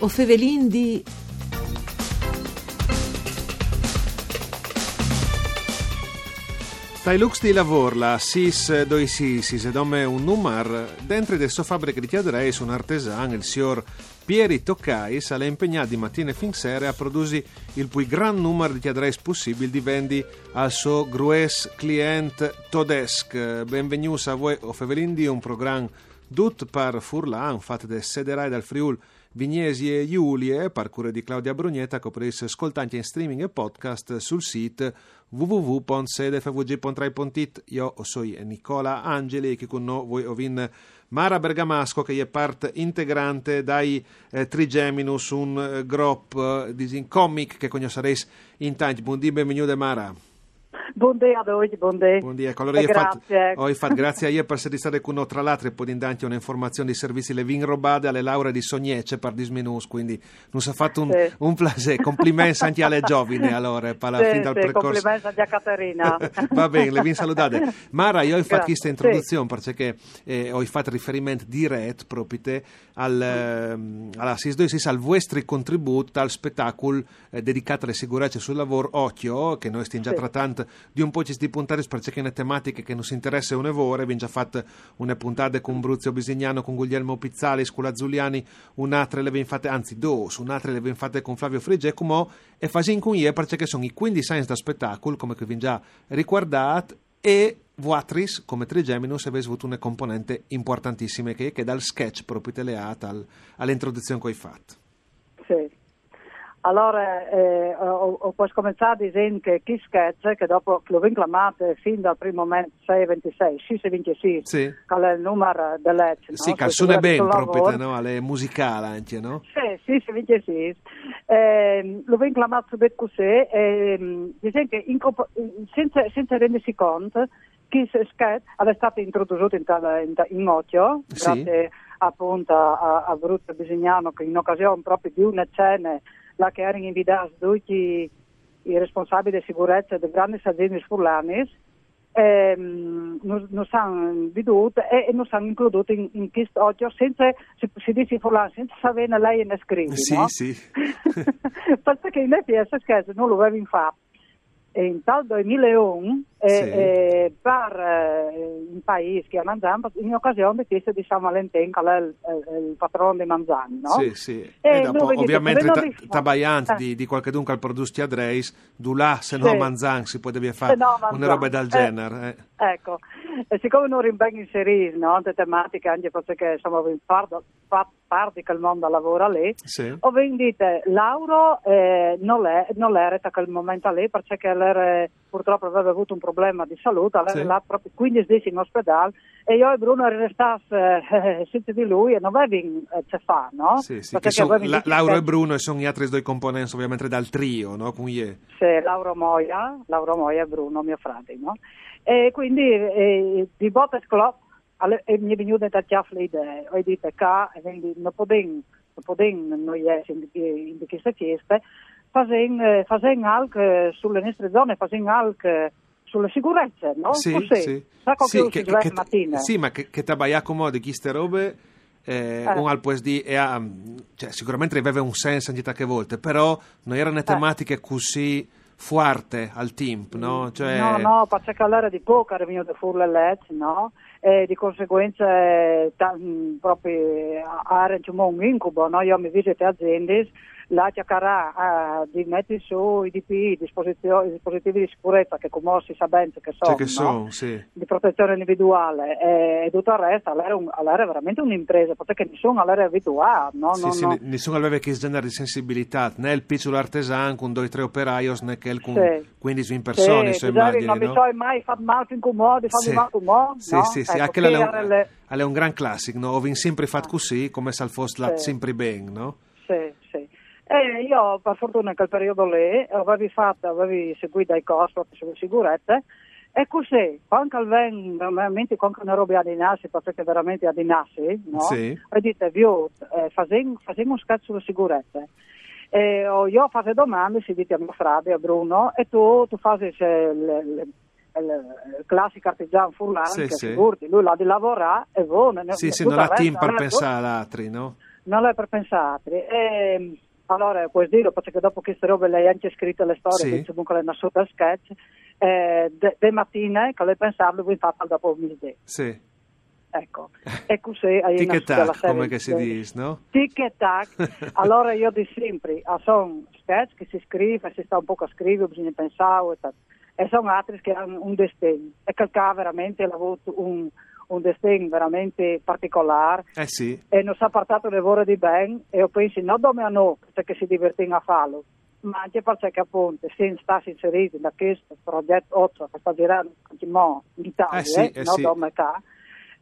O fevelin di... Tai lux di lavor, la sis doi sis, ed ome un numar, dentro de sua fabbrica di chiadreis un artesan, il signor Pieri Toccais, è impegnato di mattina fin sera a produrre il più gran numero di chiadreis possibile di vendi al suo grues client todesc. Benvenuti a voi, o fevelin di un programma Dut par Furlan, fatto da Sederai dal Friul, Vignesi e Giulie, parcure di Claudia Brugnetta, coprisse ascoltanti in streaming e podcast sul sito www.sedefvg.rai.it. Io sono Nicola Angeli, che con noi voi ovin Mara Bergamasco, che è parte integrante dai eh, Trigeminus, un eh, gruppo eh, di comic che conoscereis in tanti. Buondì, benvenuto Mara. Buongiorno a voi, buongiorno. Buongiorno, ecco, allora grazie. Fatto, ho fatto, grazie a ieri per essere stare con noi, tra l'altro, e poi intanto un'informazione di servizi le vin robade alle lauree di Sognece per disminus, quindi non si è fatto un, sì. un placer, complimenti anche alle giovani allora, per la sì, fin dal sì, percorso. complimenti anche a Caterina. Va bene, le vin salutate. Mara, io ho fatto questa introduzione perché eh, ho fatto riferimento diretto proprio al, eh, alla SIS2 al vostro contributo al spettacolo eh, dedicato alle sicurezze sul lavoro Occhio, che noi stiamo già trattando di un po' ci di puntare perché le tematiche che non si interessa un evore, abbiamo già fatto una puntata con Bruzio Bisignano, con Guglielmo Pizzali, Scula Zuliani, un'altra le abbiamo fatte, anzi due, un'altra le abbiamo fatte con Flavio Frigecumo e facciamo con ieri perché sono i 15 science da spettacolo, come che vi già ricordato, e Vuatris, come Trigeminus, avete avuto una componente importantissima che, che dal sketch proprio teleata all'introduzione che hai fatto. Sì. Allora, eh, ho, ho cominciato dicendo che chi sketch, che dopo l'ho vinclamato fin dal primo momento 626, 626, sì. che è il numero dell'EC. Sì, che suona bene proprio, no? Alle musicale anche, no? Sì, sì, 626. Eh, l'ho vinclamato subito così, eh, dicendo che in, senza, senza rendersi conto che sketch è stato introdotto in, in, in Occhio, sì. grazie appunto a, a Brutto Bisignano, che in occasione proprio di una cena la che erano invitati tutti i responsabili di sicurezza delle grandi aziende furlane ehm, non hanno veduto e, e non hanno incluso in, in questo oggi senza, si, si dice in furlano, senza sapere lei ne scrive, sì, no? sì. perché in effetti scherzo non lo avevo fatto e in tal 2001 eh, Sì. eh, per eh, un paese che è Manzan in occasione di questo di San Valentin che è il, il, patrono di Manzan no? Sì, sì. E E dopo, dice, ovviamente, come ta- vi tabaiant Eh. di, di qualche dunque al produsti Adreis, du là, se no Sì. Manzan si poteva fare no una roba del Eh. genere. eh. Ecco, e siccome non rimbengo inseriti no, le tematiche anche perché insomma in parte, che il mondo lavora lì, Sì. ho vendito Lauro eh, non, è, non era a quel momento lì perché lei purtroppo aveva avuto un problema di salute, lei Sì. proprio 15 giorni in ospedale e io e Bruno restasse eh, senza di lui e non avevo eh, ce fa, no? Sì, sì, che avevo La- Lauro e Bruno e sono gli altri due componenti ovviamente dal trio, no? Con gli- Sì, Lauro Moia, Lauro Moia e Bruno, mio frate, no? E quindi eh, di botte e mi è venuta da chiaf l'idea, ho detto che quindi non possiamo, non possiamo noi essere in, in queste feste, facendo anche sulle nostre zone, facendo anche sulle sicurezze, no? Sì, Così. sì. Sa come Sì, che- sveglia che- mattina? sì, ma che, che tabaia comodi queste robe eh, Eh. un al di e ha, cioè, sicuramente aveva un senso anche tante volte, però non erano tematiche così forte al team, no? Cioè, No, no, perché all'era di poco fuori le leggi, no? E di conseguenza eh, ta- mh, proprio raggiunto un incubo, no? Io mi visito aziende, la cercherà eh, di mettere su i DP, i dispositivi, di sicurezza che come si sa bene che sono, cioè che no? sono, sì. di protezione individuale e, e tutto il resto, allora è veramente un'impresa, perché nessuno allora è abituato, no? Sì, no, sì, no. ne- nessuno aveva che genere di sensibilità, né il piccolo artisan con due o tre operaios, né che il con Sì. 15 persone, sì, immagini, non mi no? sono mai fatto male in comodo, fammi Sì. male comodo, Sì, no? sì, sì, Ecco, anche le- è un gran classico, no? Ho sempre fatto così, come se fosse la Sì. sempre bene, no? Sì. E io per fortuna in quel periodo lì avevi fatto, avevi seguito i corsi proprio sulle sicurezze e così, quando veramente quando una roba a dinassi, perché veramente a dinassi, no? Sì. E dite, io eh, facendo un scherzo sulle sicurezze. E oh, io faccio domande, si dite a mio frate, a Bruno, e tu, tu fai il, classico artigiano furlano Sì, che sì. lui l'ha di lavorare e voi... Sì, sì, non ha team per pensare ad altri, no? non l'ho per pensare. E, allora, puoi dirlo, perché dopo queste robe lei ha anche scritto le storie, Sì. che comunque le nascono da sketch, eh, de, de mattina, che lei pensava, lui fa dopo il midday. Sì. Ecco, e così hai la tac, come che si di- dice, no? Tic e tac. allora io di sempre, ah, sono sketch che si scrive, si sta un po' a scrivere, bisogna pensare, e, e sono altri che hanno un destino. E ha veramente ha avuto un, un destino veramente particolare Eh sì, e non si è portato le ore di ben e io penso non dove hanno perché si divertono a farlo ma anche perché appunto se sta inserito da questo progetto 8 che sta girando in Italia Eh sì, eh no, sì. dove qua,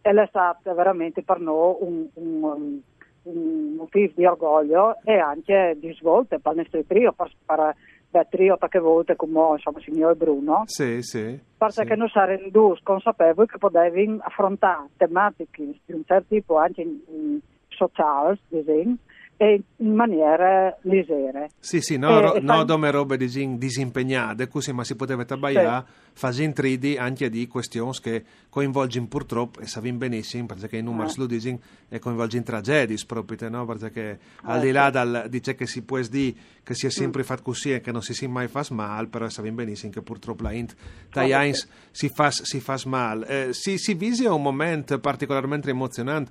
e è stato veramente per noi un, un, um, un motivo di orgoglio e anche di svolta per il nostro trio per, per il trio tante volte come insomma signor Bruno sì, sì. perché sì. non si rendono consapevoli che potevano affrontare tematiche di un certo tipo anche in, in sociali, diciamo, e in maniera leggere. Sì, sì, no, Eh, ro- no dome robe disin- disimpegnate, così, ma si poteva tabagliare, facendo tridi anche di questioni che coinvolgono purtroppo, e sappiamo benissimo, perché i numeri Eh. lo dicono, e coinvolgono tragedie proprio, no? Perché al Eh, di là sì. dal, dice che si può dire che si è Mm. sempre fatto così e che non si sia mai fatto male, però sappiamo benissimo che purtroppo la int, Ah, dai sì. eins si fa, si fa male. Eh, si, si visi un momento particolarmente emozionante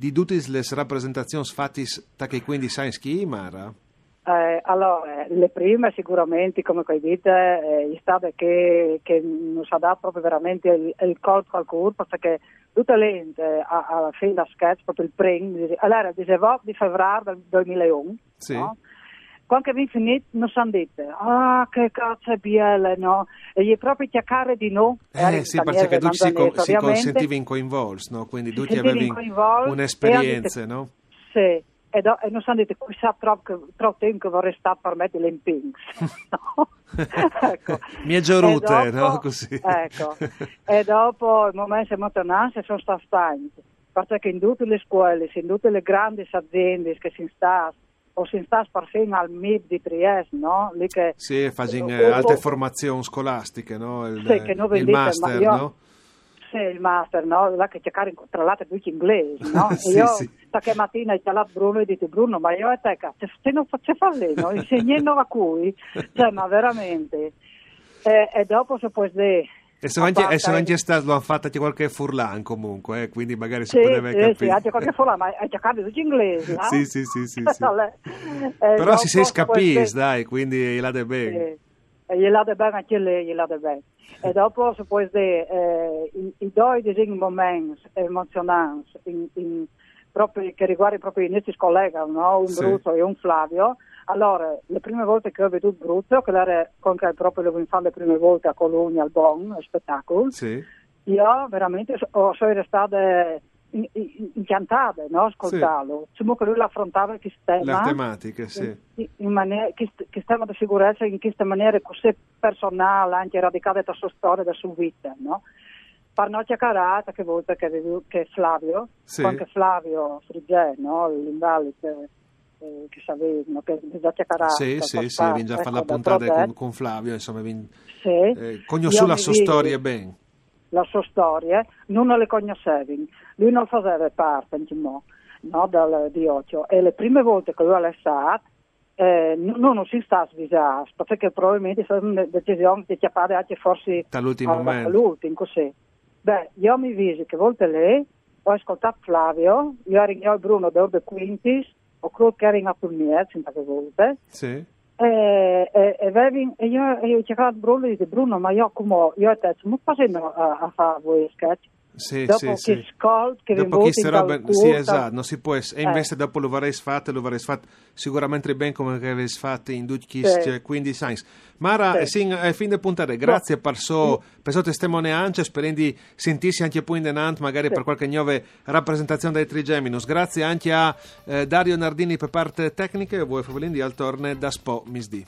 di tutte le rappresentazioni fatte da che quindi sai chi, Mara? Eh, allora, le prime sicuramente, come voi dite, eh, è stata che, che non si dato proprio veramente il, il colpo al cuore, perché tutta l'ente a- alla fine da sketch, proprio il primo, allora il 19 di febbraio del 2001, Sì. no? Quando vi finito non si detto, ah che cazzo è bella, no? E gli è proprio chiacchiere di no. Eh in sì, perché tu si, co- si consentivi coinvolti, no? quindi tutti sentiva avevi un'esperienza, hanno no? Sì, e, do- e non si detto, chissà troppo, troppo tempo che vorrei stare per me delle impings. no? ecco. Mi è giorute, no? Così. Ecco. E dopo il momento emozionante sono stati stanchi, perché in tutte le scuole, in tutte le grandi aziende che si sta o si sta perfino al MIB di Trieste, no? Lì che, Sì, facendo o- eh, altre formazioni scolastiche, no? Il, Sì, che noi il ma master, io- no? Sì, il master, no? Là che cercare tra l'altro tutti inglesi, no? Sì, io sì. che mattina ho chiamato Bruno e detto Bruno, ma io e te, cazzo, se non faccio fare no? Insegnando a cui, cioè, ma veramente. E, e dopo se puoi dire... E se anche, e se Apparta- anche stato, lo hanno fatto anche qualche furlan comunque, eh, quindi magari si Sì, poteva capire. sì, anche qualche folla, ma hai cercato tutti inglesi, no? Sì, sì, sì, sì, sì. Allora, e Però si sei se dire- dai, quindi de bene. Sì. E gliela de bene anche lei, gliela de bene. E dopo, se puoi dire, eh, i, i due disegni momenti emozionanti in, in, proprio, che riguardano proprio i nostri colleghi, no? un Sì. Bruzzo e un Flavio. Allora, le prime volte che ho veduto Bruzzo, che era con che proprio lo fare le prime volte a Cologna, al Bon, al spettacolo, Sì, io veramente so- sono stata in- in- incantata, no? Ascoltarlo. Insomma, che lui l'affrontava le tema tematiche, sì. in, in maniera, che, stiamo di sicurezza in questa maniera così personale, anche radicata dalla sua storia, dalla sua vita, no? Per non chiacchierare, che volta che, che Flavio, Sì. anche Flavio Frigè, no? L'invalide eh, che sapevano, che bisogna chiacchierare. Sì, sì, sì, abbiamo già fatto la ecco, puntata con, con Flavio, insomma, vin- Sì. eh, cognosciuto Io la sua storia bene. la sua storia, non le conoscevi, lui non faceva parte diciamo, no, dal, di e le prime volte che lui è stato eh, non, si sta svisando perché probabilmente è una decisione di chiappare anche forse Dall'ultimo al- momento. all'ultimo così. Beh, io mi visi che volte lei, ho ascoltato Flavio, io ero in Bruno da Orde Quintis, ho creduto che era in Apulmier, tante volte, Sì, e, e, e, avevi- e io, e io cercavo Bruno e dico Bruno ma io come io e te come facendo a, a fare voi sketch sì, dopo sì, che sì. scol che Dopo robe, dal sì, esatto, non si può, es- e Eh. invece dopo lo avrei fatto, lo avrei fatto sicuramente ben come che avrei fatto in questi Sì. 15 science. Mara, Sì. eh, sin, a fin de puntare, grazie per so, per so testimone anche, sperando di sentirsi anche poi in denant, magari Sì. per qualche nuova rappresentazione dai Trigeminus. Grazie anche a eh, Dario Nardini per parte tecnica e voi Favolini al torne da Spo Misdi.